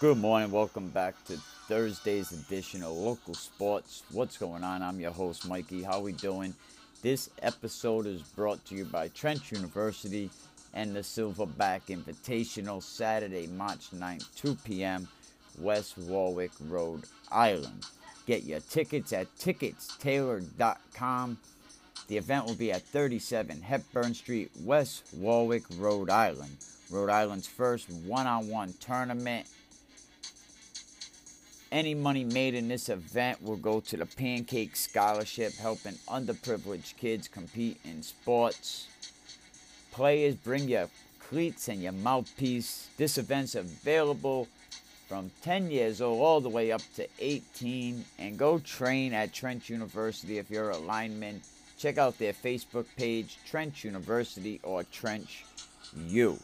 Good morning. Welcome back to Thursday's edition of Local Sports. What's going on? I'm your host, Mikey. How we doing? This episode is brought to you by Trench University and the Silverback Invitational Saturday, March 9th, 2 p.m., West Warwick, Rhode Island. Get your tickets at ticketstailor.com. The event will be at 37 Hepburn Street, West Warwick, Rhode Island. Rhode Island's first one on one tournament any money made in this event will go to the Pancake Scholarship, helping underprivileged kids compete in sports. Players, bring your cleats and your mouthpiece. This event's available from 10 years old all the way up to 18. And go train at Trench University if you're a lineman. Check out their Facebook page, Trench University or Trench U.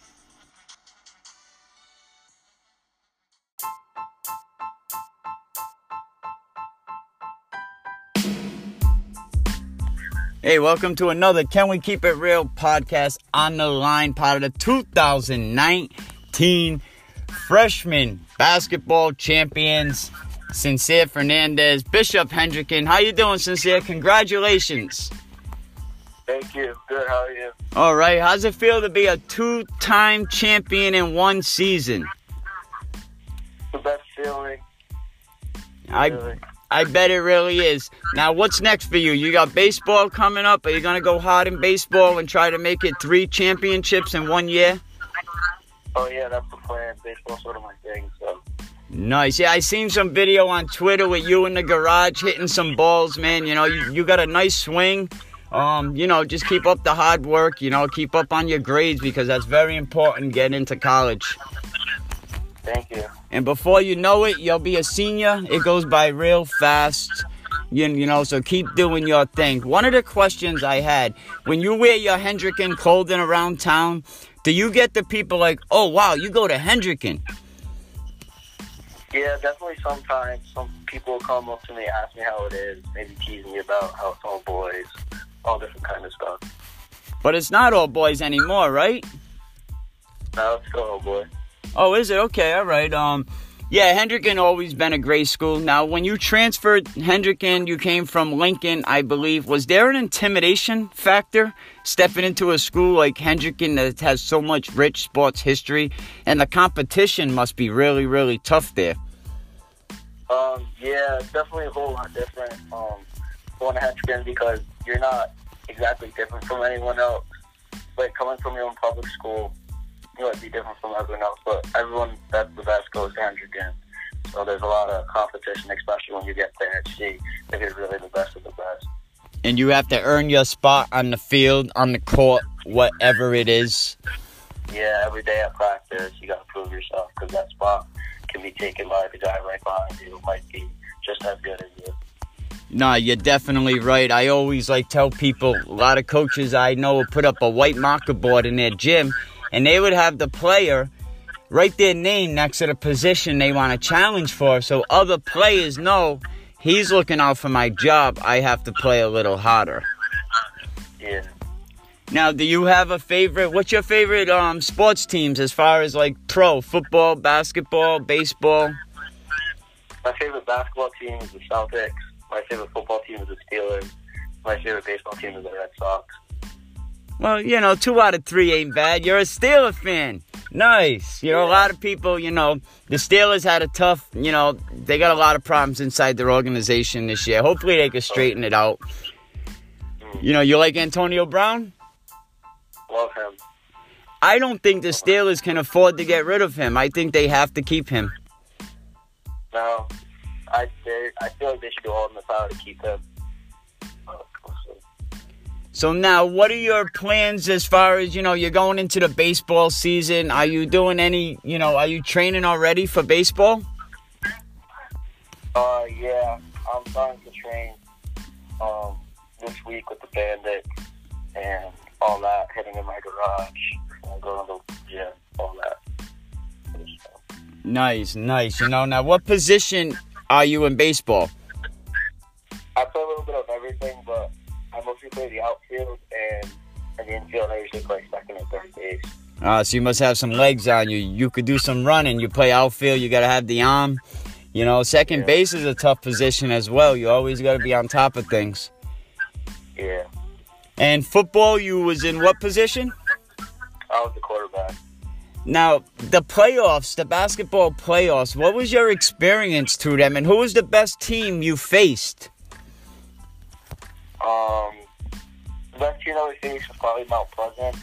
Hey, welcome to another Can We Keep It Real podcast on the line, part of the 2019 freshman basketball champions, Sincere Fernandez, Bishop Hendricken. How you doing, Sincere? Congratulations. Thank you. Good. How are you? All right. How's it feel to be a two-time champion in one season? The best feeling. I Really. I bet it really is. Now, what's next for you? You got baseball coming up. Are you going to go hard in baseball and try to make it three championships in one year? Oh yeah, that's the plan. Baseball's sort of my thing. So Nice. Yeah, I seen some video on Twitter with you in the garage hitting some balls, man. You know, you, you got a nice swing. Um, you know, just keep up the hard work, you know, keep up on your grades because that's very important getting into college. thank you. And before you know it, you'll be a senior. It goes by real fast. You, you know, so keep doing your thing. One of the questions I had when you wear your Hendricken clothing around town, do you get the people like, oh, wow, you go to Hendricken? Yeah, definitely. Sometimes some people will come up to me, ask me how it is, maybe tease me about how it's all boys, all different kind of stuff. But it's not all boys anymore, right? Now let's go, oh boy. Oh, is it? Okay, all right. Um, yeah, Hendricken always been a great school. Now, when you transferred Hendricken, you came from Lincoln, I believe. Was there an intimidation factor stepping into a school like Hendricken that has so much rich sports history, and the competition must be really, really tough there? Um, yeah, definitely a whole lot different. Um, going to Hendricken because you're not exactly different from anyone else. Like coming from your own public school, you might be different from everyone else, but everyone that's the best goes to Hendricken. So there's a lot of competition, especially when you get see if you're really the best of the best. And you have to earn your spot on the field, on the court, whatever it is. Yeah, every day at practice, you got to prove yourself because that spot can be taken by the guy right behind you who might be just as good as you. No, you're definitely right. I always like tell people a lot of coaches I know will put up a white marker board in their gym and they would have the player write their name next to the position they want to challenge for so other players know he's looking out for my job. I have to play a little harder. Yeah. Now, do you have a favorite? What's your favorite um, sports teams as far as like pro football, basketball, baseball? My favorite basketball team is the Celtics. My favorite football team is the Steelers. My favorite baseball team is the Red Sox. Well, you know, two out of three ain't bad. You're a Steeler fan. Nice. You know, a lot of people, you know, the Steelers had a tough, you know, they got a lot of problems inside their organization this year. Hopefully they can straighten it out. You know, you like Antonio Brown? Love him. I don't think the Steelers can afford to get rid of him. I think they have to keep him. No, I I feel like they should do all in the power to keep him. So- now, what are your plans as far as, you know, you're going into the baseball season? Are you doing any, you know, are you training already for baseball? Uh, yeah, I'm starting to train um, this week with the Bandit and all that, hitting in my garage, and going to the gym, all that. Nice, nice. You know, now what position are you in baseball? I play a little bit of everything, but Play the outfield and in the infield I usually play second and third base. Uh, so you must have some legs on you. You could do some running. You play outfield. You got to have the arm. You know, second Yeah. base is a tough position as well. You always got to be on top of things. Yeah, And football, you was in what position? I was the quarterback. Now, the playoffs, the basketball playoffs, what was your experience through them and who was the best team you faced? Um, best team that we faced was probably Mount Pleasant.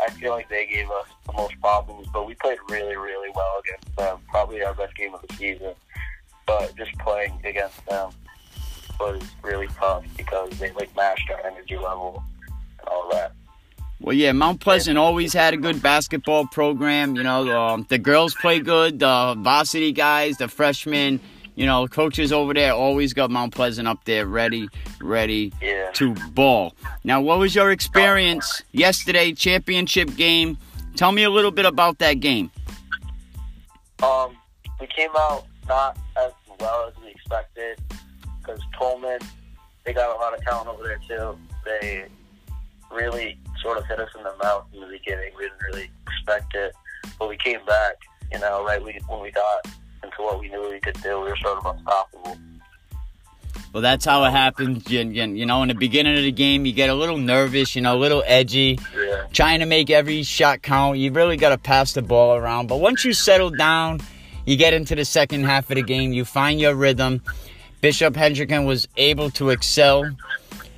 I feel like they gave us the most problems, but we played really, really well against them. Probably our best game of the season. But just playing against them was really tough because they like matched our energy level and all that. Well, yeah, Mount Pleasant always had a good basketball program. You know, um, the girls play good, the varsity guys, the freshmen, you know, coaches over there always got Mount Pleasant up there ready, ready Yeah. to ball. Now, what was your experience yesterday, championship game? Tell me a little bit about that game. Um, we came out not as well as we expected because Tolman, they got a lot of talent over there too. They really sort of hit us in the mouth in the beginning. We didn't really expect it, but we came back. You know, right we, when we got into what we knew we could do, we were sort of unstoppable. Well, that's how it happens. You, you, you know, in the beginning of the game, you get a little nervous, you know, a little edgy, Yeah, trying to make every shot count. You really got to pass the ball around. But once you settle down, you get into the second half of the game, you find your rhythm. Bishop Hendricken was able to excel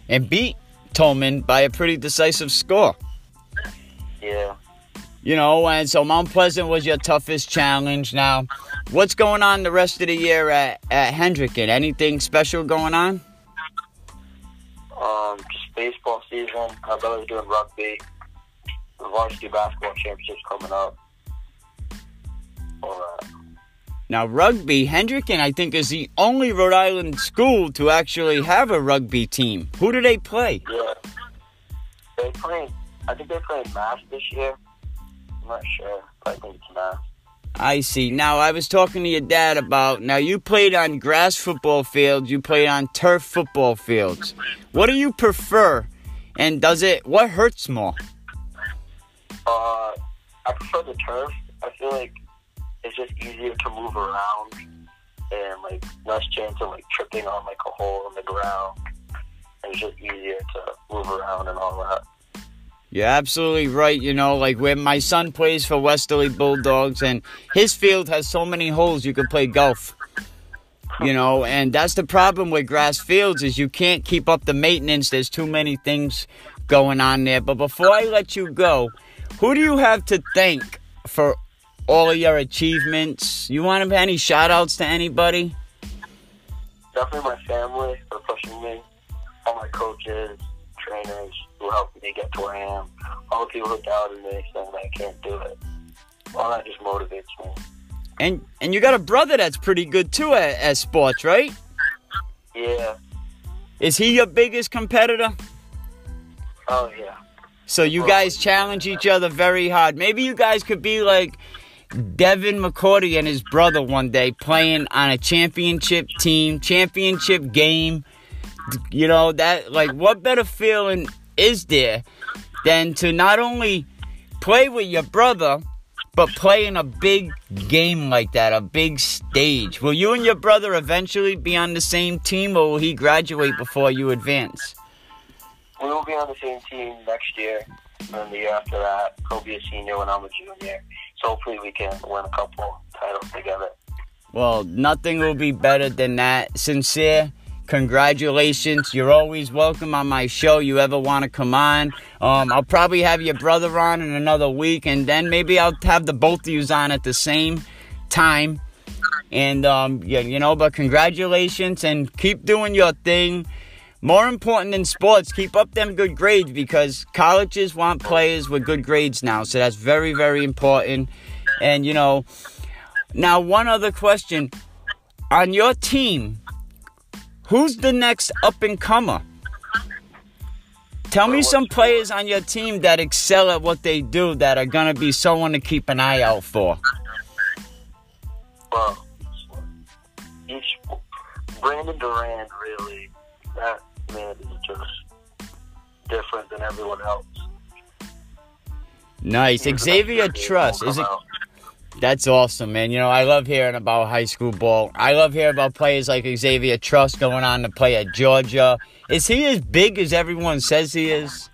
and beat Tolman by a pretty decisive score. yeah. You know, and so Mount Pleasant was your toughest challenge. Now, what's going on the rest of the year at, at Hendricken? Anything special going on? Um, just baseball season. My brother's doing rugby. The varsity basketball championship's coming up. All that. Now, rugby, Hendricken, I think, is the only Rhode Island school to actually have a rugby team. Who do they play? Yeah. They playing. I think they play Mass this year. I'm not sure. Think. I see. Now, I was talking to your dad about. Now, you played on grass football fields, you played on turf football fields. What do you prefer? And does it, what hurts more? Uh, I prefer the turf. I feel like it's just easier to move around and like less chance of like tripping on like a hole in the ground. And it's just easier to move around and all that. You're absolutely right. You know, like when my son plays for Westerly Bulldogs, and his field has so many holes you could play golf. You know, and that's the problem with grass fields is you can't keep up the maintenance. There's too many things going on there. But before I let you go, who do you have to thank for all of your achievements? You want to any shout outs to anybody? Definitely my family for pushing me. All my coaches, trainers who helped me get to where I am. All the people who doubted me saying that I can't do it. All that just motivates me. And and you got a brother that's pretty good too at, at sports, right? Yeah. Is he your biggest competitor? Oh yeah. So you guys challenge each other very hard. Maybe you guys could be like Devin McCourty and his brother one day playing on a championship team, championship game. You know, that like what better feeling is there than to not only play with your brother, but play in a big game like that, a big stage. Will you and your brother eventually be on the same team or will he graduate before you advance? We will be on the same team next year. And the year after that, he'll be a senior when I'm a junior. So hopefully we can win a couple titles together. Well, nothing will be better than that. Sincere congratulations. You're always welcome on my show. You ever want to come on? Um, I'll probably have your brother on in another week, and then maybe I'll have the both of you on at the same time. And um, yeah, you know, but congratulations and keep doing your thing. More important than sports, keep up them good grades because colleges want players with good grades now. So that's very, very important. And you know, now one other question. On your team, who's the next up and comer? Tell me some players on your team that excel at what they do that are gonna be someone to keep an eye out for. Well, each Brandon Durand really, that man is just different than everyone else. Nice. Xavier Truss is it? That's awesome, man. You know, I love hearing about high school ball. I love hearing about players like Xavier Truss going on to play at Georgia. Is he as big as everyone says he is?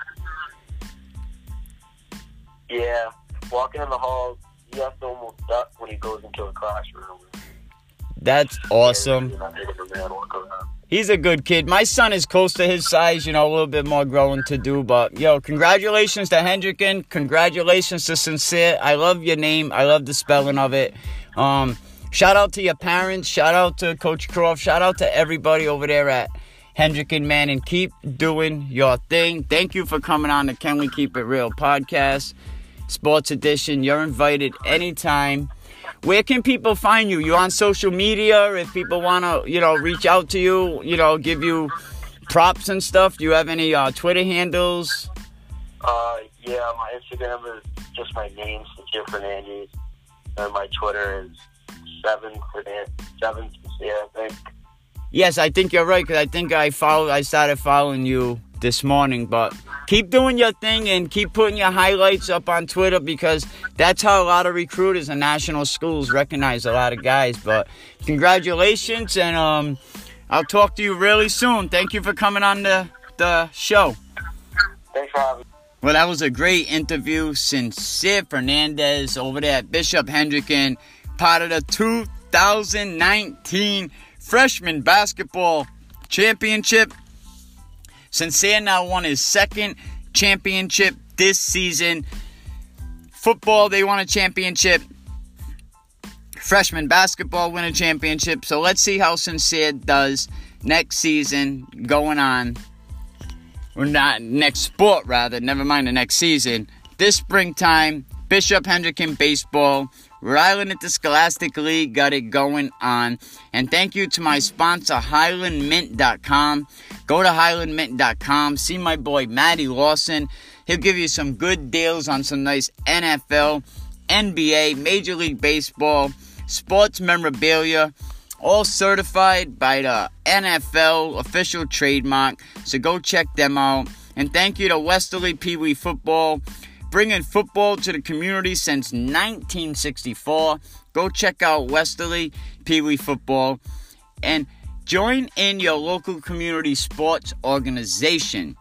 Yeah, walking in the halls, you have to almost duck when he goes into a classroom. That's awesome. He's a good kid. My son is close to his size, you know, a little bit more growing to do. But, yo, congratulations to Hendricken. Congratulations to Sincere. I love your name. I love the spelling of it. Um, shout out to your parents. Shout out to Coach Croft. Shout out to everybody over there at Hendricken, man. And keep doing your thing. Thank you for coming on the Can We Keep It Real podcast, Sports Edition. You're invited anytime. Where can people find you? You on social media? If people want to, you know, reach out to you, you know, give you props and stuff. Do you have any uh, Twitter handles? Uh, yeah, my Instagram is just my name, Sincere Fernandez, and my Twitter is seven Fernandez, seven Sincere, I think. Yes, I think you're right because I think I followed. I started following you this morning, but keep doing your thing and keep putting your highlights up on Twitter because that's how a lot of recruiters and national schools recognize a lot of guys. But congratulations, and um, I'll talk to you really soon. Thank you for coming on the, the show. Thanks for having me. Well, that was a great interview. Sincere Fernandez over there at Bishop Hendricken, part of the 2019 freshman basketball championship. Sincere now won his second championship this season. Football, they won a championship. Freshman basketball win a championship. So let's see how Sincere does next season going on. Or not next sport, rather. Never mind the next season. This springtime, Bishop Hendricken Baseball Rhode Island Interscholastic League got it going on. And thank you to my sponsor, HighlandMint.com. Go to HighlandMint.com. See my boy, Matty Lawson. He'll give you some good deals on some nice NFL, NBA, Major League Baseball, sports memorabilia, all certified by the NFL official trademark. So go check them out. And thank you to Westerly Pee Wee Football bringing football to the community since 1964. Go check out Westerly Pee Wee Football and join in your local community sports organization.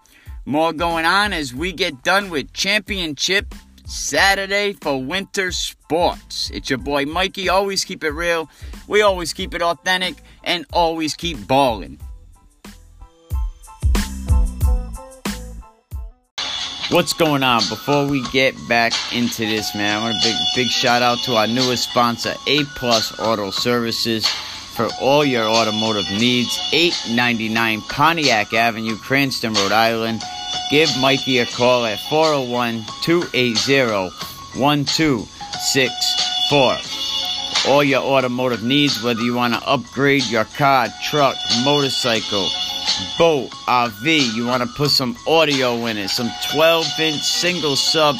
More going on as we get done with championship Saturday for winter sports. It's your boy Mikey. Always keep it real. We always keep it authentic and always keep balling. What's going on? Before we get back into this, man, I want a big big shout out to our newest sponsor, A Plus Auto Services, for all your automotive needs. 899 Pontiac Avenue, Cranston, Rhode Island. Give Mikey a call at 401 280 1264. All your automotive needs, whether you want to upgrade your car, truck, motorcycle boat, RV, you want to put some audio in it, some 12 inch single sub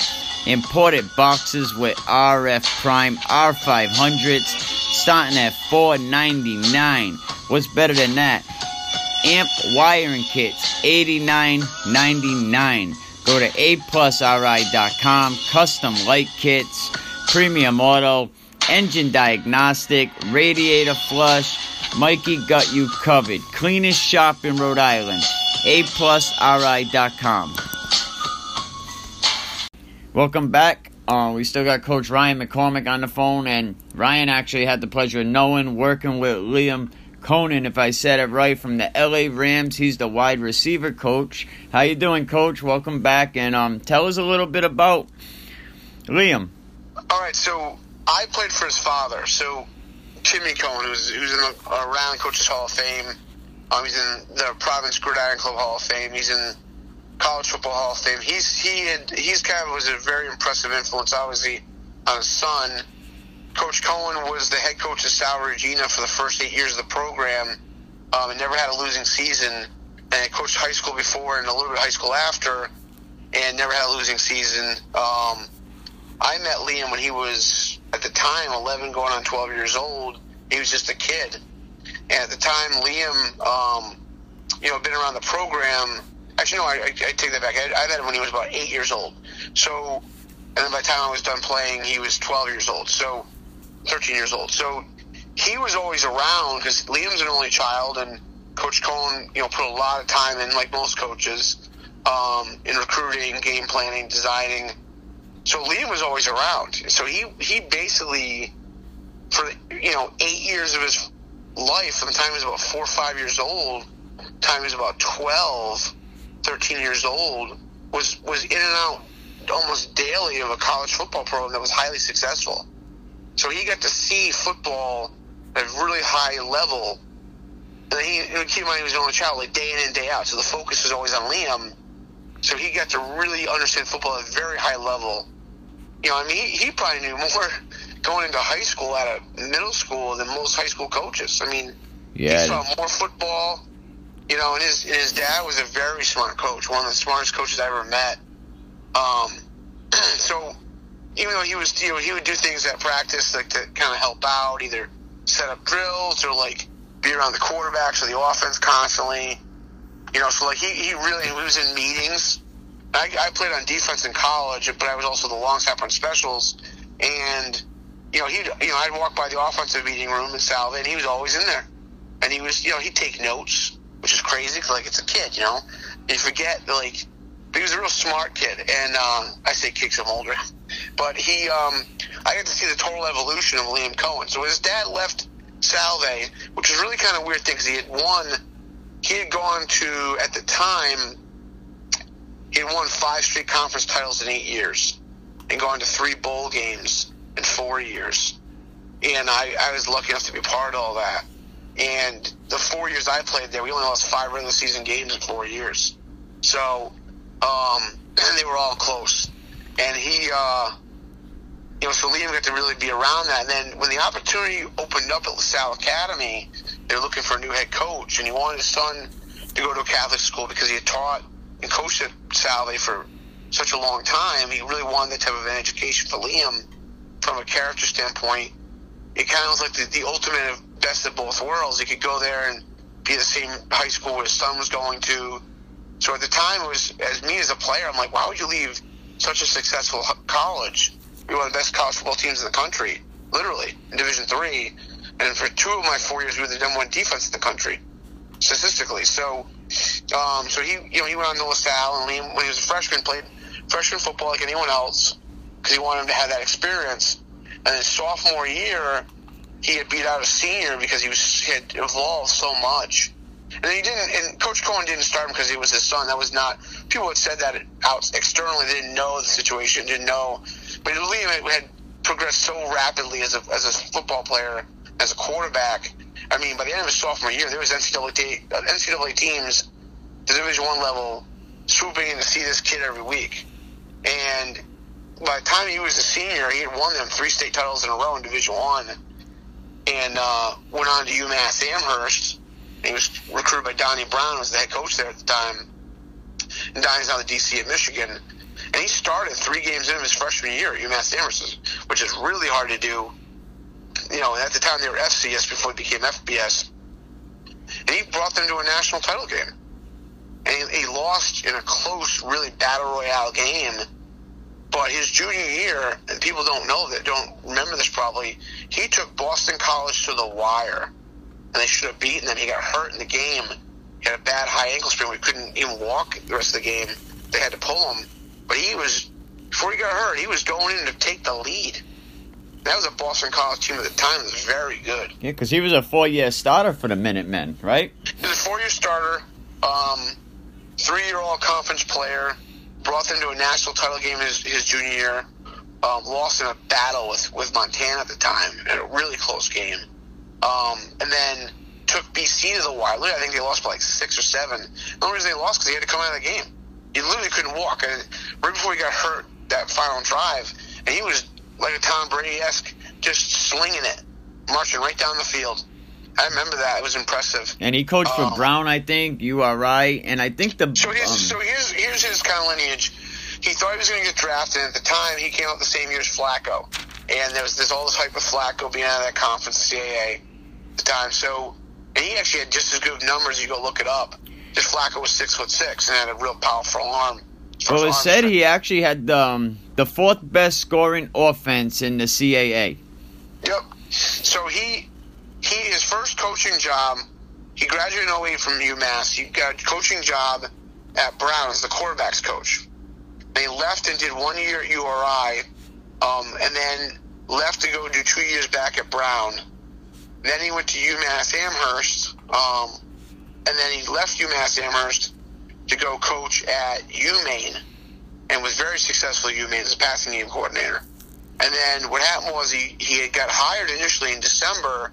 imported boxes with RF Prime R500s starting at 499 What's better than that? Amp wiring kits, 89.99. Go to aplusri.com, custom light kits, premium auto, engine diagnostic, radiator flush, Mikey got you covered. Cleanest shop in Rhode Island. A-plus-R-I.com. Welcome back. Uh, we still got Coach Ryan McCormick on the phone, and Ryan actually had the pleasure of knowing, working with Liam Conan, if I said it right, from the LA Rams. He's the wide receiver coach. How you doing, Coach? Welcome back, and um, tell us a little bit about Liam. All right, so I played for his father. So Timmy Coen, who's who's in the uh, Rally Coaches Hall of Fame. Um, he's in the Providence Gridiron Club Hall of Fame. He's in College Football Hall of Fame. He's he had he's kind of was a very impressive influence, obviously, on his son. Coach Coen was the head coach of Salve Regina for the first eight years of the program, um, and never had a losing season. And coached high school before and a little bit of high school after, and never had a losing season. Um, I met Liam when he was at the time 11 going on 12 years old he was just a kid and at the time liam um, you know been around the program actually no i, I take that back I, I met him when he was about eight years old so and then by the time I was done playing, he was 12 years old. So 13 years old. So he was always around because Liam's an only child, and Coach Coen, you know, put a lot of time in, like most coaches, um, in recruiting, game planning, designing. So Liam was always around. So he he basically, for you know, eight years of his life, from the time he was about four or five years old, time he was about 12, 13 years old, was was in and out almost daily of a college football program that was highly successful. So he got to see football at a really high level. And he, keep in mind, he was the only child, like day in and day out. So the focus was always on Liam. So he got to really understand football at a very high level. You know, I mean, he, he probably knew more going into high school out of middle school than most high school coaches. I mean, yeah. he saw more football. You know, and his and his dad was a very smart coach, one of the smartest coaches I ever met. Um, so even though he was, you know, he would do things at practice like to kind of help out, either set up drills or like be around the quarterbacks or the offense constantly. You know, so like he, he really he was in meetings. I, I played on defense in college, but I was also the long snapper on specials. And you know, he you know I'd walk by the offensive meeting room in Salve, and he was always in there. And he was, you know, he'd take notes, which is crazy because like it's a kid, you know. You forget like he was a real smart kid, and uh, I say kicks him older, but he, um, I got to see the total evolution of Liam Coen. So his dad left Salve, which was really kind of weird thing because he had won, he had gone to at the time, he had won five straight conference titles in eight years, and gone to three bowl games in four years, and I, I was lucky enough to be part of all that. And the four years I played there, we only lost five regular season games in four years. So um, they were all close. And he, uh, you know, so Liam got to really be around that. And then when the opportunity opened up at LaSalle Academy, they were looking for a new head coach, and he wanted his son to go to a Catholic school because he had taught and coached at Salve for such a long time. He really wanted that type of an education for Liam from a character standpoint. It kind of was like the, the ultimate of best of both worlds. He could go there and be the same high school where his son was going to, so at the time, it was as me as a player. I'm like, why would you leave such a successful college? You're one of the best college football teams in the country, literally in Division Three. And for two of my four years, we were the number one defense in the country, statistically. So, um, so he, you know, he went on to LaSalle, and he, when he was a freshman, played freshman football like anyone else because he wanted him to have that experience. And his sophomore year, he had beat out a senior because he was he had evolved so much and he didn't. And Coach Coen didn't start him because he was his son. That was not. People had said that out externally. They didn't know the situation. Didn't know. But Liam had progressed so rapidly as a as a football player, as a quarterback. I mean, by the end of his sophomore year, there was NCAA, NCAA teams, the Division One level, swooping in to see this kid every week. And by the time he was a senior, he had won them three state titles in a row in Division One, and uh, went on to UMass Amherst he was recruited by Donnie Brown, who was the head coach there at the time. And Donnie's now the DC at Michigan. And he started three games into his freshman year at UMass Amherst, which is really hard to do. You know, at the time they were FCS before it became FBS. And he brought them to a national title game. And he, he lost in a close, really battle royale game. But his junior year, and people don't know that, don't remember this probably, he took Boston College to the wire and they should have beaten them. He got hurt in the game. He had a bad high ankle sprain. We couldn't even walk the rest of the game. They had to pull him. But he was, before he got hurt, he was going in to take the lead. That was a Boston College team at the time that was very good. Yeah, because he was a four-year starter for the Minutemen, right? He was a four-year starter, um, three-year all-conference player, brought them to a national title game his, his junior year, um, lost in a battle with, with Montana at the time, in a really close game um, and then took BC to the wire. Literally, I think they lost by like six or seven. The only reason they lost because he had to come out of the game. He literally couldn't walk. And right before he got hurt, that final drive, and he was like a Tom Brady esque, just slinging it, marching right down the field. I remember that; it was impressive. And he coached for um, Brown, I think. You are right, and I think the. So here's um, so here's here's his kind of lineage. He thought he was going to get drafted. At the time, he came out the same year as Flacco, and there was this all this hype of Flacco being out of that conference, CAA at the time. So, and he actually had just as good numbers. You go look it up. Just Flacco was six foot six and had a real powerful arm, Well, it said he actually had um, the fourth best scoring offense in the CAA. Yep. So he he his first coaching job. He graduated in 08 from UMass. He got a coaching job at Brown as the quarterbacks coach. They left and did one year at URI, um, and then left to go do two years back at Brown. Then he went to UMass Amherst, um, and then he left UMass Amherst to go coach at UMaine, and was very successful at UMaine as a passing game coordinator. And then what happened was he, he had got hired initially in December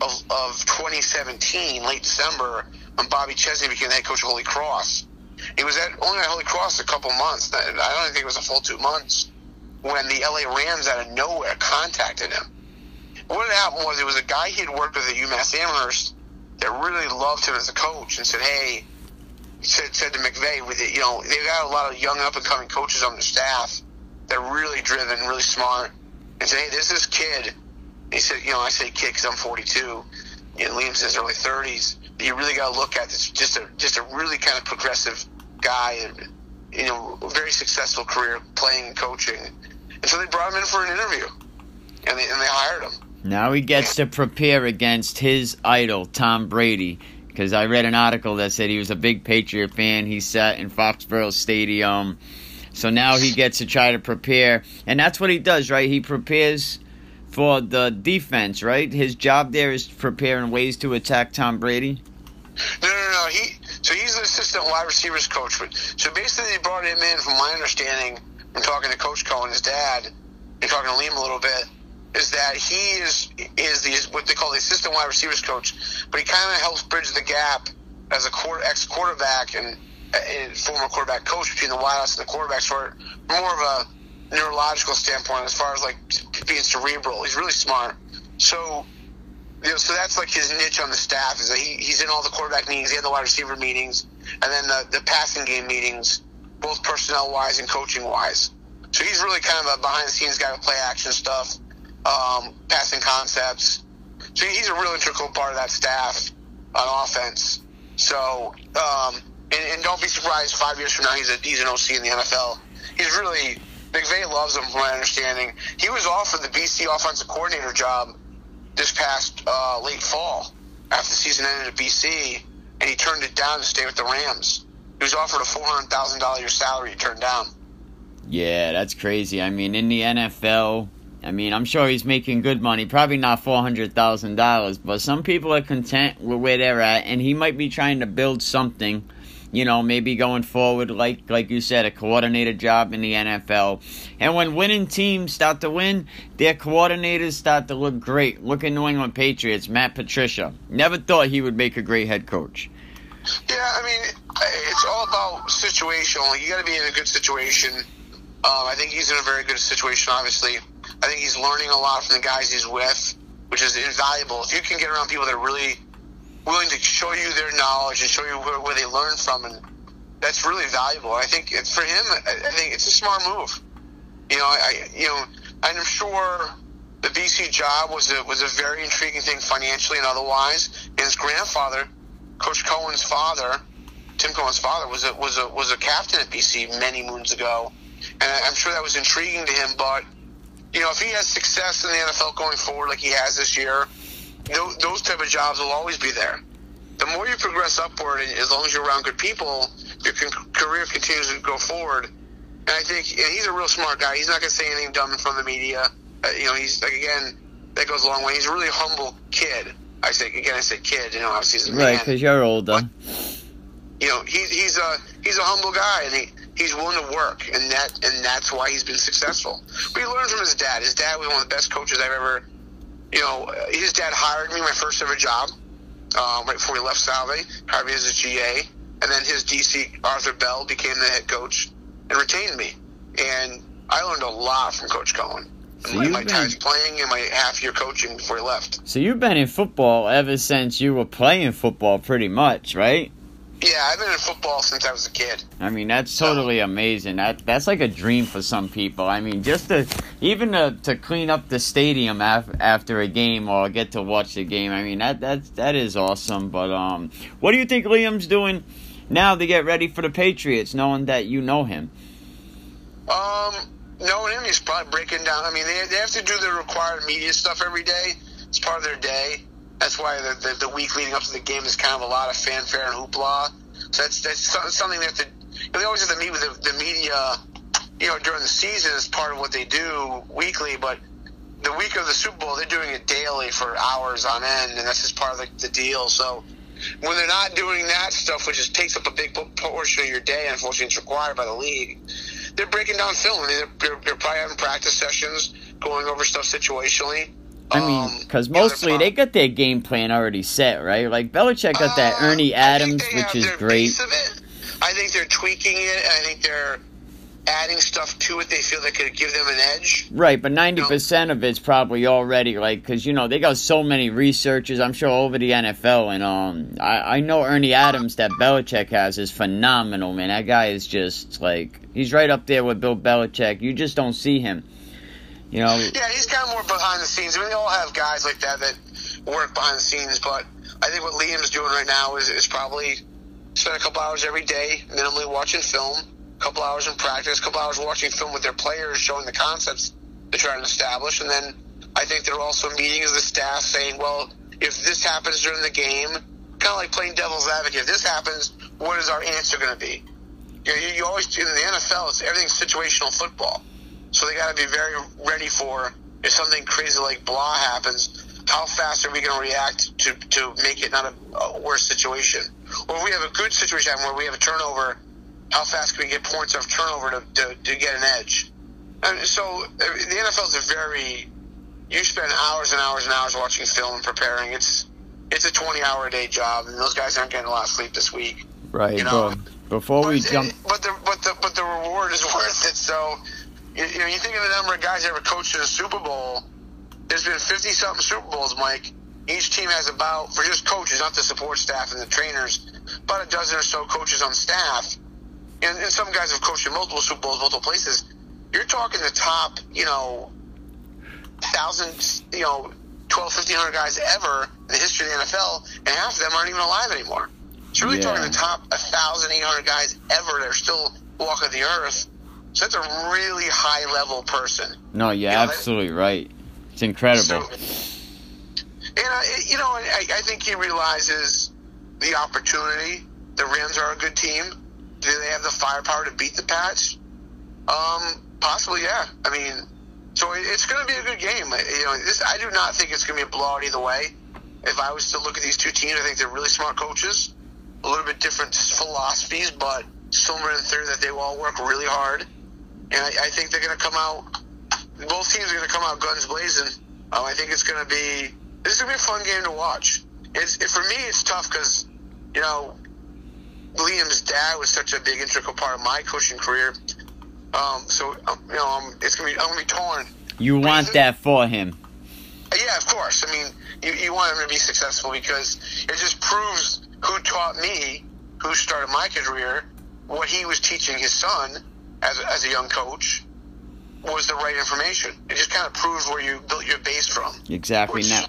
of, of 2017, late December, when Bobby Chesney became the head coach of Holy Cross. He was at only at Holy Cross a couple months. I don't think it was a full two months when the LA Rams out of nowhere contacted him. What happened was it was a guy he had worked with at UMass Amherst that really loved him as a coach and said, "Hey," said said to McVay, you know, they've got a lot of young up and coming coaches on the staff they're really driven, really smart, and say, hey, there's this kid. He said, you know, I say kid because I'm 42, and Liam's in his early 30s. But You really got to look at this. Just a just a really kind of progressive guy, and you know, very successful career playing and coaching. And so they brought him in for an interview, and they and they hired him. Now he gets to prepare against his idol, Tom Brady. Because I read an article that said he was a big Patriot fan. He sat in Foxborough Stadium so now he gets to try to prepare, and that's what he does, right? He prepares for the defense, right? His job there is preparing ways to attack Tom Brady. No, no, no. He so he's the assistant wide receivers coach. But so basically, they brought him in, from my understanding, from talking to Coach Coen, his dad, and talking to Liam a little bit, is that he is is the what they call the assistant wide receivers coach, but he kind of helps bridge the gap as a quarter, ex quarterback and former quarterback coach between the wideouts and the quarterbacks for more of a neurological standpoint as far as like being cerebral. He's really smart. So, you know, so that's like his niche on the staff is that he, he's in all the quarterback meetings, he had the wide receiver meetings, and then the, the passing game meetings, both personnel wise and coaching wise. So he's really kind of a behind the scenes guy with play action stuff, um, passing concepts. So he's a real integral part of that staff on offense. So, um, and, and don't be surprised five years from now he's a he's an OC in the NFL. He's really McVay loves him from my understanding. He was offered the BC offensive coordinator job this past uh, late fall after the season ended at BC, and he turned it down to stay with the Rams. He was offered a four hundred thousand dollar year salary. Turned down. Yeah, that's crazy. I mean, in the NFL, I mean, I'm sure he's making good money. Probably not four hundred thousand dollars, but some people are content with where they're at, and he might be trying to build something you know, maybe going forward, like like you said, a coordinated job in the NFL. And when winning teams start to win, their coordinators start to look great. Look at New England Patriots, Matt Patricia. Never thought he would make a great head coach. Yeah, I mean, it's all about situational. You got to be in a good situation. Um, I think he's in a very good situation. Obviously, I think he's learning a lot from the guys he's with, which is invaluable. If you can get around people that are really willing to show you their knowledge and show you where, where they learn from, and that's really valuable. I think it's for him. I think it's a smart move. You know, I you know I'm sure the BC job was a was a very intriguing thing financially and otherwise. And his grandfather, Coach Coen's father, Tim Coen's father, was a was a was a captain at BC many moons ago, and I'm sure that was intriguing to him. But you know, if he has success in the NFL going forward like he has this year, those, those type of jobs will always be there. The more you progress upward, and as long as you're around good people, your career continues to go forward. And I think and he's a real smart guy. He's not going to say anything dumb in front of the media. Uh, you know, he's like again, that goes a long way. He's a really humble kid. I say again, I say kid. You know, obviously he's a right because you're older. But, you know, he's he's a he's a humble guy, and he he's willing to work, and that and that's why he's been successful. But he learned from his dad. His dad was one of the best coaches I've ever you know, his dad hired me my first ever job um, right before he left Salve, hired me as a GA, and then his DC Arthur Bell became the head coach and retained me, and I learned a lot from Coach Coen. So my, my times playing and my half year coaching before he left. So you've been in football ever since you were playing football, pretty much, right? Yeah, I've been in football since I was a kid. I mean, that's totally amazing. That that's like a dream for some people. I mean, just to even to, to clean up the stadium af- after a game or get to watch the game. I mean, that that that is awesome. But um, what do you think Liam's doing now to get ready for the Patriots, knowing that you know him? Um, knowing him, he's probably breaking down. I mean, they, they have to do the required media stuff every day. It's part of their day. That's why the, the, the week leading up to the game is kind of a lot of fanfare and hoopla. So that's that's something have to. You always have to meet with the, the media, you know, during the season as part of what they do weekly. But the week of the Super Bowl, they're doing it daily for hours on end, and that's just part of the, the deal. So when they're not doing that stuff, which takes up a big portion of your day, unfortunately, it's required by the league. They're breaking down film. I mean, they're, they're probably having practice sessions, going over stuff situationally. I mean, because um, mostly they got their game plan already set, right? Like Belichick got that uh, Ernie Adams, which is great. I think they're tweaking it. I think they're adding stuff to it they feel that could give them an edge. Right, but 90% of it's probably already like cuz you know, they got so many researchers, I'm sure over the NFL and um I I know Ernie Adams that Belichick has is phenomenal, man. That guy is just like he's right up there with Bill Belichick. You just don't see him. You know. Yeah, he's kind of more behind the scenes. I mean, they all have guys like that that work behind the scenes, but I think what Liam's doing right now is is probably spend a couple hours every day minimally watching film a couple hours in practice, a couple hours watching film with their players, showing the concepts they're trying to establish, and then I think they're also meeting as a staff, saying, well, if this happens during the game, kind of like playing devil's advocate. If this happens, what is our answer going to be? You, know, you, you always in the NFL, it's everything's situational football, so they got to be very ready for if something crazy like blah happens. How fast are we going to react to to make it not a, a worse situation? Or if we have a good situation where we have a turnover how fast can we get points off turnover to, to, to get an edge? And so the NFL is a very you spend hours and hours and hours watching film and preparing. It's it's a twenty hour a day job, and those guys aren't getting a lot of sleep this week. Right. You know, before but we jump, but the but the but the reward is worth it. So you, you know, you think of the number of guys that ever coached in a Super Bowl. There's been fifty something Super Bowls, Mike. Each team has about for just coaches, not the support staff and the trainers, about a dozen or so coaches on staff and, and some guys have coached in multiple Super Bowls, multiple places. You're talking the top, you know, thousand, you know, 12, 1500 guys ever in the history of the NFL, and half of them aren't even alive anymore. So really yeah. talking the top 1,800 guys ever that are still walking the earth. So that's a really high level person. No, you're you know, absolutely that, right. It's incredible. So, and I, you know, I, I think he realizes the opportunity. The Rams are a good team. Do they have the firepower to beat the Pats? Um, possibly, yeah. I mean, so it's going to be a good game. You know, this, I do not think it's going to be a blowout either way. If I was to look at these two teams, I think they're really smart coaches, a little bit different philosophies, but similar in theory that they will all work really hard. And I, I think they're going to come out. Both teams are going to come out guns blazing. Um, I think it's going to be this is going to be a fun game to watch. It's it, for me, it's tough because you know Liam's dad was such a big integral part of my coaching career. Um, so um, you know, um, it's gonna be I'm gonna be torn. You want that for him? Yeah, of course. I mean, you, you want him to be successful because it just proves who taught me, who started my career, what he was teaching his son as a, as a young coach was the right information. It just kind of proves where you built your base from. Exactly. Which, now,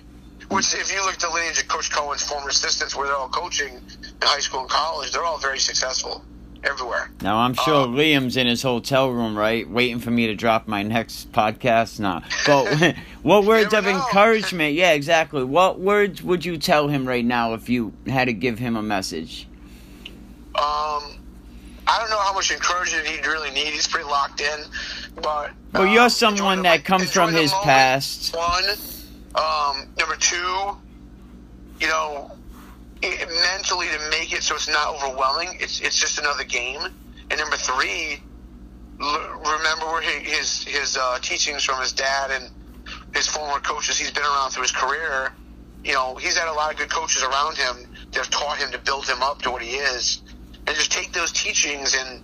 which if you look at the lineage of Coach Coen's former assistants, where they're all coaching in high school and college, they're all very successful everywhere. Now I'm sure um, Liam's in his hotel room, right, waiting for me to drop my next podcast. Nah, but what words of encouragement? Yeah, exactly. What words would you tell him right now if you had to give him a message? Um, I don't know how much encouragement he'd really need. He's pretty locked in, but well, you're um, someone that comes from his moment. past. One um, number two, you know, it, mentally to make it so it's not overwhelming. It's it's just another game. And number three, l- remember where his his uh, teachings from his dad and his former coaches. He's been around through his career. You know, he's had a lot of good coaches around him that have taught him to build him up to what he is, and just take those teachings and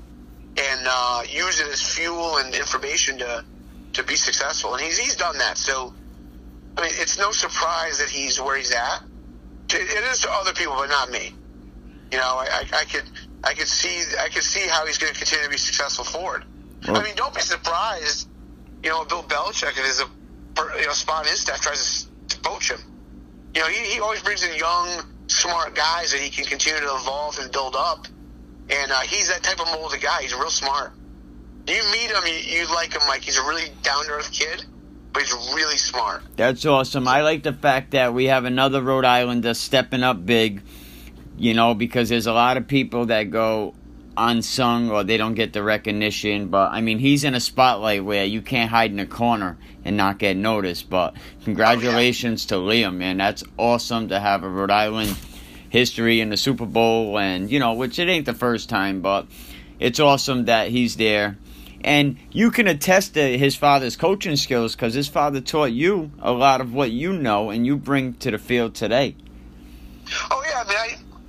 and uh, use it as fuel and information to to be successful. And he's he's done that. So I mean, it's no surprise that he's where he's at. It is to other people, but not me. You know, I, I, I could I could see I could see how he's going to continue to be successful forward. Well, I mean, don't be surprised. You know, Bill Belichick, there's a you know spot in his staff tries to poach him. You know, he, he always brings in young, smart guys that he can continue to evolve and build up. And uh, he's that type of mold molded guy. He's real smart. You meet him, you, you like him. Like he's a really down to earth kid, but he's really smart. That's awesome. I like the fact that we have another Rhode Islander stepping up big. You know, because there's a lot of people that go unsung or they don't get the recognition. But I mean, he's in a spotlight where you can't hide in a corner and not get noticed. But congratulations oh, yeah. to Liam, man. That's awesome to have a Rhode Island history in the Super Bowl, and you know, which it ain't the first time, but it's awesome that he's there. And you can attest to his father's coaching skills because his father taught you a lot of what you know and you bring to the field today. Oh yeah, I mean,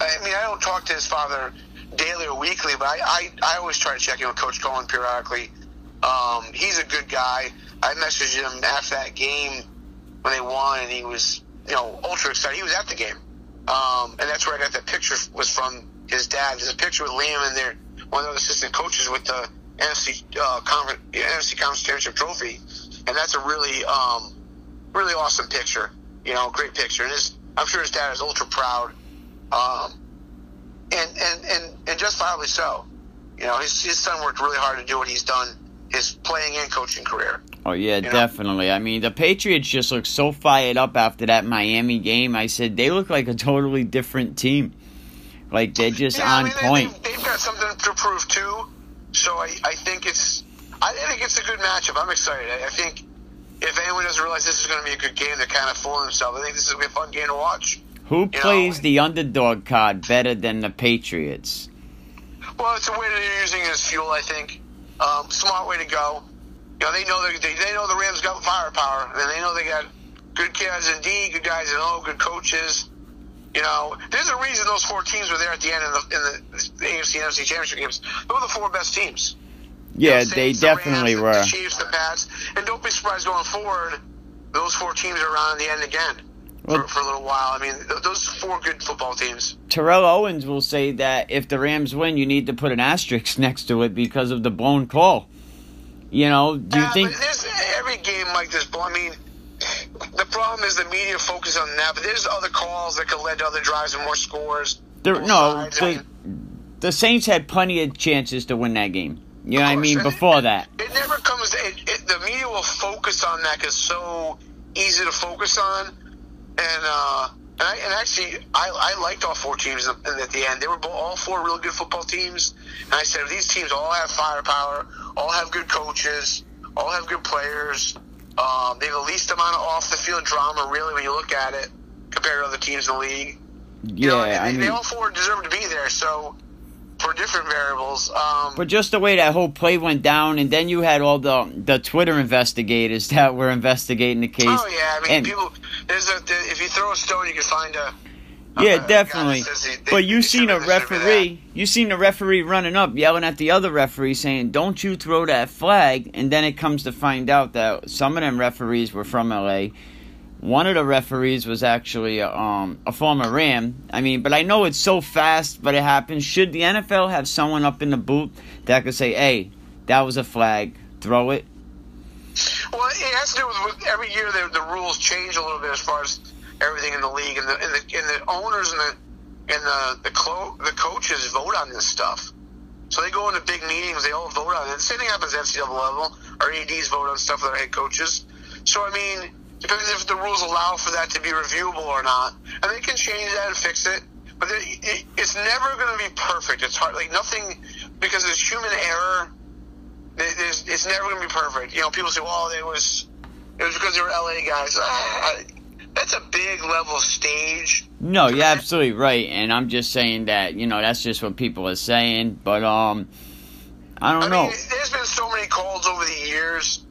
I, I mean, I don't talk to his father daily or weekly, but I, I, I always try to check in with Coach Coen periodically. Um, he's a good guy. I messaged him after that game when they won, and he was, you know, ultra excited. He was at the game. Um, and that's where I got that picture was from his dad. There's a picture with Liam and there, one of the assistant coaches with the NFC uh, conference, NFC Conference Championship trophy, and that's a really, um, really awesome picture. You know, great picture. And his, I'm sure his dad is ultra proud, um, and and and and justifiably so. You know, his his son worked really hard to do what he's done, his playing and coaching career. Oh yeah, definitely. Know? I mean, the Patriots just look so fired up after that Miami game. I said they look like a totally different team. Like they're just yeah, on I mean, point. They, have got something to prove too. So I, I think it's I think it's a good matchup. I'm excited. I, I think if anyone doesn't realize this is going to be a good game, they're kind of fooling themselves. I think this is going to be a fun game to watch. Who you plays know? the underdog card better than the Patriots? Well, it's a way that they're using it as fuel. I think um, smart way to go. You know, they know they, they know the Rams got firepower, and they know they got good guys in D, good guys in O, good coaches. You know, there's a reason those four teams were there at the end in the, in the, the AFC NFC championship games. Those were the four best teams. Yeah, you know, they definitely the Rams, were. The Chiefs, the Pats, and don't be surprised going forward. Those four teams are around in the end again. Well, for, for, a little while. I mean, those four good football teams. Terrell Owens will say that if the Rams win, you need to put an asterisk next to it because of the blown call. You know, do you yeah, think there's every game like this? I mean, the problem is the media focus on that, but there's other calls that could lead to other drives and more scores. There, no, the, I mean, the Saints had plenty of chances to win that game. You know what I mean? Before it, that, it never comes. It, it, the media will focus on that because so easy to focus on, and uh, and, I, and actually, I, I liked all four teams at the end. They were all four really good football teams. And I said, these teams all have firepower, all have good coaches, all have good players, um, they have the least amount of off the field drama, really, when you look at it, compared to other teams in the league. Yeah, you know, I they, mean, they all four deserve to be there. So for different variables. Um, but just the way that whole play went down, and then you had all the the Twitter investigators that were investigating the case. Oh yeah, I mean, and, people. There's a if you throw a stone, you can find a. Yeah, uh, definitely. He, but you seen a referee. You seen a referee running up, yelling at the other referee, saying, "Don't you throw that flag!" And then it comes to find out that some of them referees were from LA one of the referees was actually a, um, a former Ram. I mean, but I know it's so fast, but it happens. Should the NFL have someone up in the booth that could say, "Hey, that was a flag, throw it"? Well, it has to do with every year the, the rules change a little bit as far as everything in the league, and the and the, and the owners and the and the the, clo- the coaches vote on this stuff. So they go into big meetings, they all vote on it. Same thing happens at NCAA level. Our ADs vote on stuff with our head coaches. So I mean depends if the rules allow for that to be reviewable or not. And they can change that and fix it. But it, it's never going to be perfect. It's hard, like nothing, because there's human error. There's, it's never going to be perfect. You know, people say, "Well, it was, it was because they were LA guys." Ah, that's a big level stage. No, you're absolutely right, and I'm just saying that you know that's just what people are saying. But um, I don't I know. Mean, there's been so many calls over the years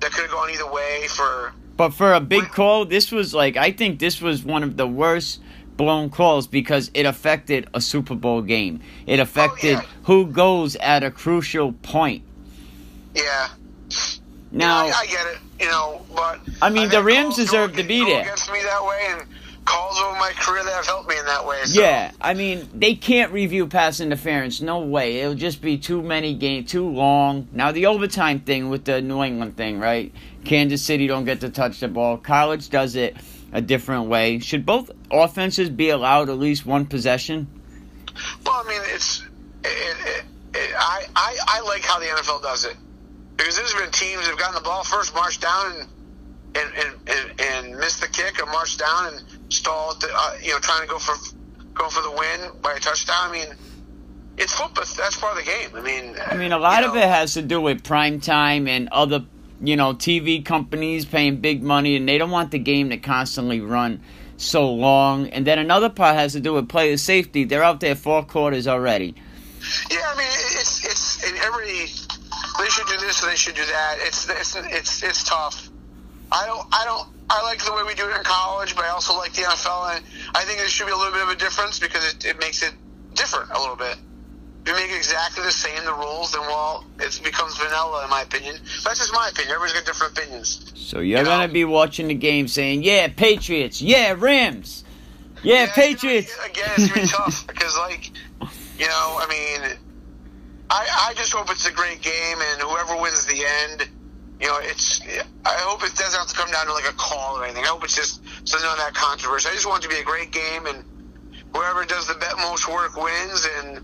that could have gone either way for but for a big call, this was like I think this was one of the worst blown calls because it affected a Super Bowl game. It affected oh, yeah. who goes at a crucial point. Yeah. Now I, I, get it, you know, but I mean the Rams deserve to be there. Against me that way, and calls over my career that have helped me in that way. So. Yeah, I mean they can't review pass interference. No way. It'll just be too many games, too long. Now the overtime thing with the New England thing, right? Kansas City don't get to touch the ball. College does it a different way. Should both offenses be allowed at least one possession? Well, I mean, it's i it, like how the NFL does it because there's been teams that have gotten the ball first, marched down and and and, and, and missed the kick, or marched down and stalled, the, uh, you know, trying to go for go for the win by a touchdown. I mean, it's football. That's part of the game. I mean, I mean, a lot of know, it has to do with prime time and other, you know, TV companies paying big money, and they don't want the game to constantly run so long. And then another part has to do with player safety. They're out there four quarters already. Yeah, I mean, it's it's in every. They should do this, or they should do that. It's it's it's it's tough. I don't I don't I like the way we do it in college, but I also like the NFL, and I think there should be a little bit of a difference because it, it makes it different a little bit. If you make exactly the same the rules, then well, it becomes vanilla in my opinion. That's just my opinion. Everybody's got different opinions. So you're You know? gonna be watching the game saying, "Yeah, Patriots. Yeah, Rams. Yeah, it's gonna be- Patriots." again, it's gonna be tough because, like, you know, I mean, I I just hope it's a great game, and whoever wins the end, you know, it's. I hope it doesn't have to come down to like a call or anything. I hope it's just so none of that controversy. I just want it to be a great game, and whoever does the bet most work wins, and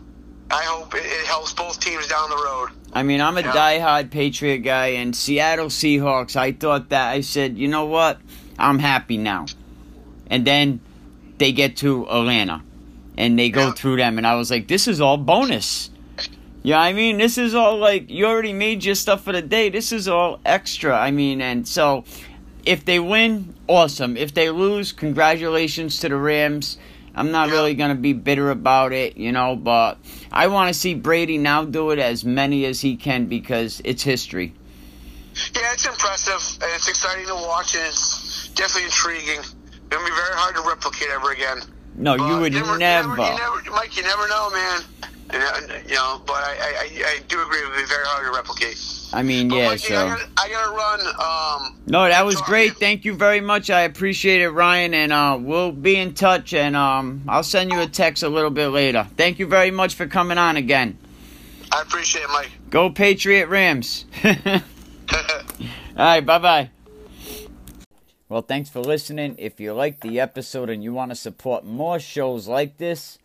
I hope it, it helps both teams down the road. I mean, I'm a Yeah. diehard Patriot guy, and Seattle Seahawks. I thought that I said, you know what? I'm happy now. And then they get to Atlanta, and they go Yeah. through them, and I was like, this is all bonus. Yeah, I mean, this is all like you already made your stuff for the day. This is all extra. I mean, and so if they win, awesome. If they lose, congratulations to the Rams. I'm not really going to be bitter about it, you know, but I want to see Brady now do it as many as he can because it's history. Yeah, it's impressive, it's exciting to watch, and it's definitely intriguing. Gonna be very hard to replicate ever again. No, you But would you never. never, you never, Mike. You never know, man. Uh, you know, but I, I, I, do agree it would be very hard to replicate. I mean, But yeah, Mikey, so. I gotta, I gotta run. Um, No, that was great. Thank you very much. I appreciate it, Ryan, and uh, we'll be in touch. And um, I'll send you a text a little bit later. Thank you very much for coming on again. I appreciate it, Mike. Go Patriot Rams. All right, bye bye. Well, thanks for listening. If you liked the episode and you want to support more shows like this,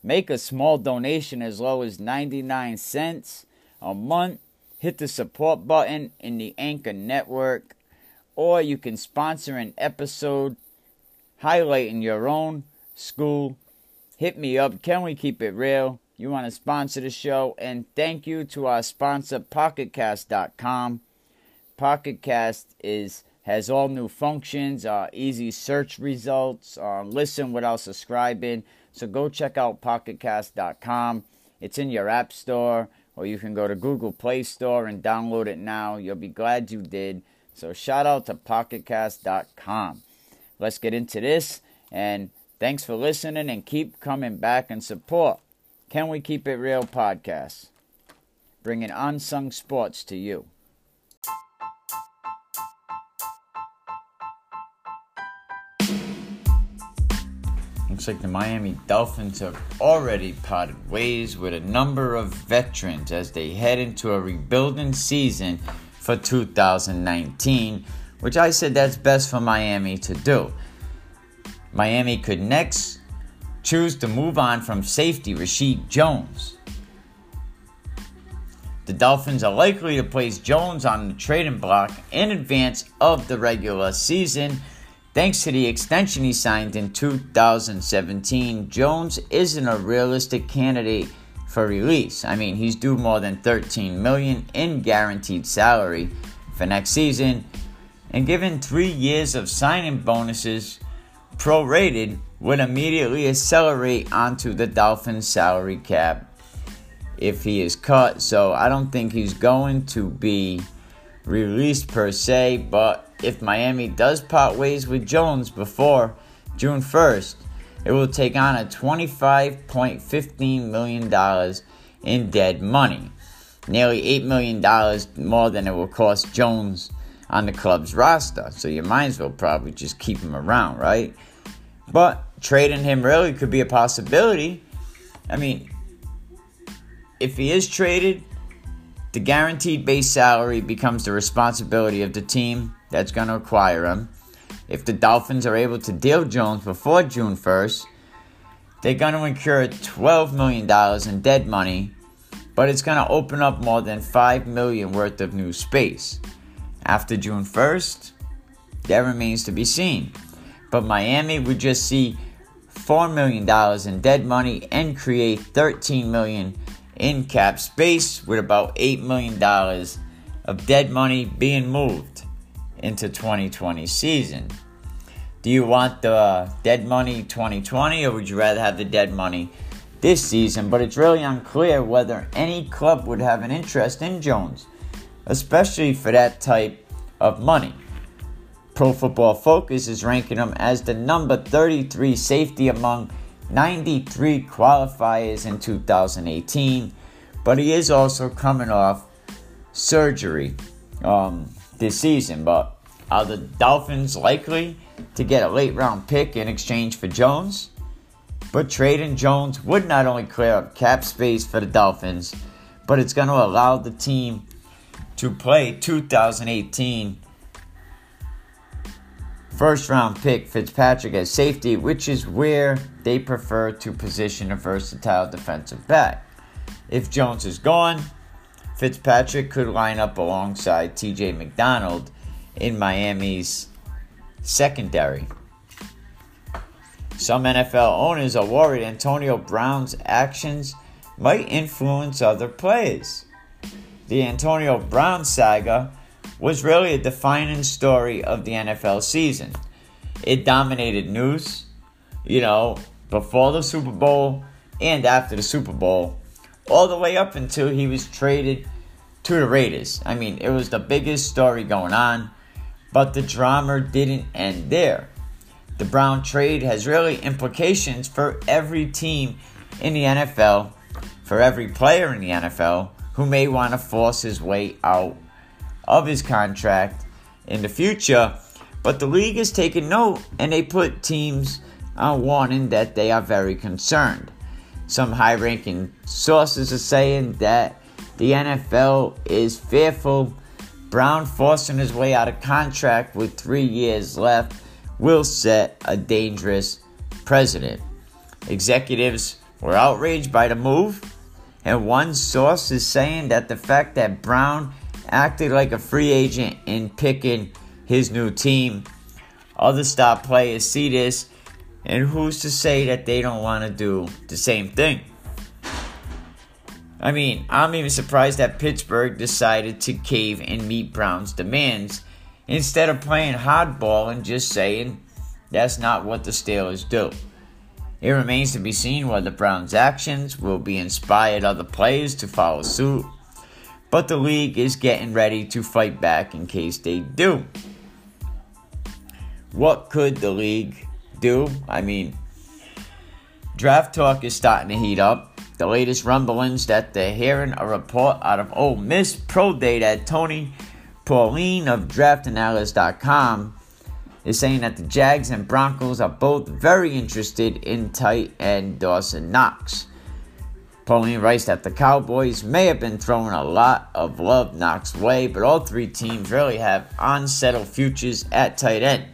make a small donation as low as 99 cents a month. Hit the support button in the Anchor Network, or you can sponsor an episode highlighting your own school. Hit me up. Can we keep it real? You want to sponsor the show? And thank you to our sponsor, PocketCast.com. PocketCast is has all new functions, uh, easy search results, uh, listen without subscribing. So go check out PocketCast.com. It's in your app store, or you can go to Google Play Store and download it now. You'll be glad you did. So shout out to PocketCast.com. Let's get into this, and thanks for listening, and keep coming back and support. Can we keep it real? Podcast, bringing unsung sports to you. Looks like the Miami Dolphins have already parted ways with a number of veterans as they head into a rebuilding season for 2019, which I said that's best for Miami to do. Miami could next choose to move on from safety Reshad Jones. The Dolphins are likely to place Jones on the trading block in advance of the regular season. Thanks to the extension he signed in 2017, Jones isn't a realistic candidate for release. I mean, he's due more than 13 million in guaranteed salary for next season, and given 3 years of signing bonuses prorated would immediately accelerate onto the Dolphins salary cap if he is cut. So I don't think he's going to be released per se, but if Miami does part ways with Jones before June 1st, it will take on a $25.15 million in dead money. Nearly $8 million more than it will cost Jones on the club's roster. So you might as well probably just keep him around, right? But trading him really could be a possibility. I mean, if he is traded, the guaranteed base salary becomes the responsibility of the team that's going to acquire him. If the Dolphins are able to deal Jones before June 1st, they're going to incur $12 million in dead money but it's going to open up more than 5 million worth of new space. After June 1st, that remains to be seen. But Miami would just see $4 million in dead money and create 13 million in cap space with about $8 million of dead money being moved into 2020 season. Do you want the dead money 2020 or would you rather have the dead money this season? But it's really unclear whether any club would have an interest in Jones, especially for that type of money. Pro Football Focus is ranking him as the number 33 safety among 93 qualifiers in 2018, but he is also coming off surgery um, this season. But are the Dolphins likely to get a late round pick in exchange for Jones? But trading Jones would not only clear up cap space for the Dolphins, but it's going to allow the team to play 2018 first round pick Fitzpatrick as safety, which is where they prefer to position a versatile defensive back. If Jones is gone, Fitzpatrick could line up alongside TJ McDonald in Miami's secondary. Some NFL owners are worried Antonio Brown's actions might influence other players. The Antonio Brown saga was really a defining story of the NFL season. It dominated news, you know, before the Super Bowl and after the Super Bowl, all the way up until he was traded to the Raiders. I mean, it was the biggest story going on, but the drama didn't end there. The Brown trade has really implications for every team in the NFL, for every player in the NFL who may want to force his way out of his contract in the future. But the league has taken note and they put teams on warning that they are very concerned. Some high ranking sources are saying that the NFL is fearful Brown forcing his way out of contract with three years left will set a dangerous precedent. Executives were outraged by the move, and one source is saying that the fact that Brown acted like a free agent in picking his new team. Other star players see this, and who's to say that they don't want to do the same thing? I mean, I'm even surprised that Pittsburgh decided to cave and meet Brown's demands instead of playing hardball and just saying that's not what the Steelers do. It remains to be seen whether Brown's actions will be inspired other players to follow suit but the league is getting ready to fight back in case they do. What could the league do? I mean, draft talk is starting to heat up. The latest rumblings that they're hearing a report out of Ole Miss Pro Day that Tony Pauline of DraftAnalyst.com is saying that the Jags and Broncos are both very interested in tight end Dawson Knox. Pauline writes that the Cowboys may have been throwing a lot of love Knox way, but all three teams really have unsettled futures at tight end.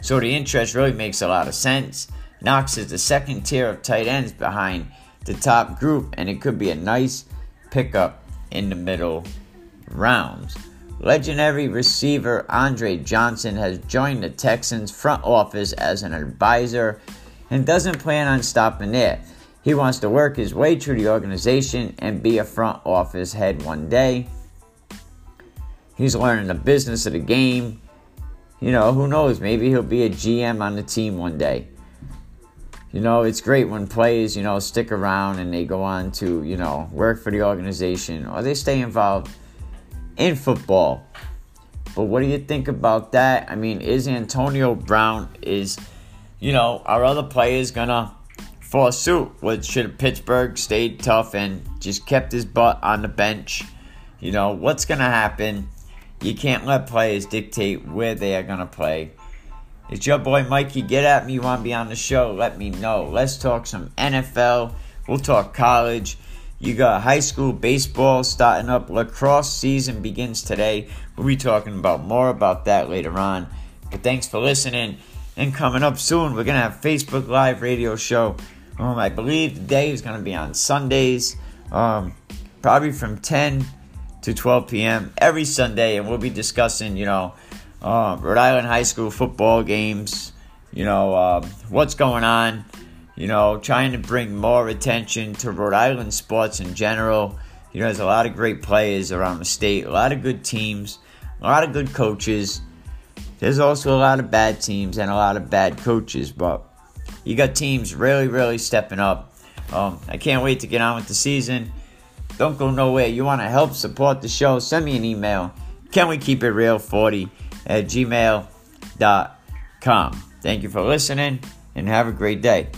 So the interest really makes a lot of sense. Knox is the second tier of tight ends behind the top group, and it could be a nice pickup in the middle rounds. Legendary receiver Andre Johnson has joined the Texans front office as an advisor and doesn't plan on stopping there. He wants to work his way through the organization and be a front office head one day. He's learning the business of the game. You know, who knows? Maybe he'll be a GM on the team one day. You know, it's great when players, you know, stick around and they go on to, you know, work for the organization or they stay involved in football. But what do you think about that? I mean, is Antonio Brown is, you know, are other players gonna fall suit. What should Pittsburgh stayed tough and just kept his butt on the bench? You know, what's to happen? You can't let players dictate where they are to play. It's your boy Mikey. Get at me. You want to be on the show? Let me know. Let's talk some NFL. We'll talk college. You got high school baseball starting up. Lacrosse season begins today. We'll be talking about more about that later on. But thanks for listening. And coming up soon, we're to have Facebook Live radio show um, I believe the day is to be on Sundays. Um, probably from 10 to 12 p.m. every Sunday, and we'll be discussing, you know, uh, Rhode Island high school football games, you know, uh, what's going on, you know, trying to bring more attention to Rhode Island sports in general. You know, there's a lot of great players around the state, a lot of good teams, a lot of good coaches. There's also a lot of bad teams and a lot of bad coaches, but you got teams really, really stepping up. Um, I can't wait to get on with the season. Don't go nowhere. You want to help support the show? Send me an email. Can we keep it real 40 at gmail.com. Thank you for listening and have a great day.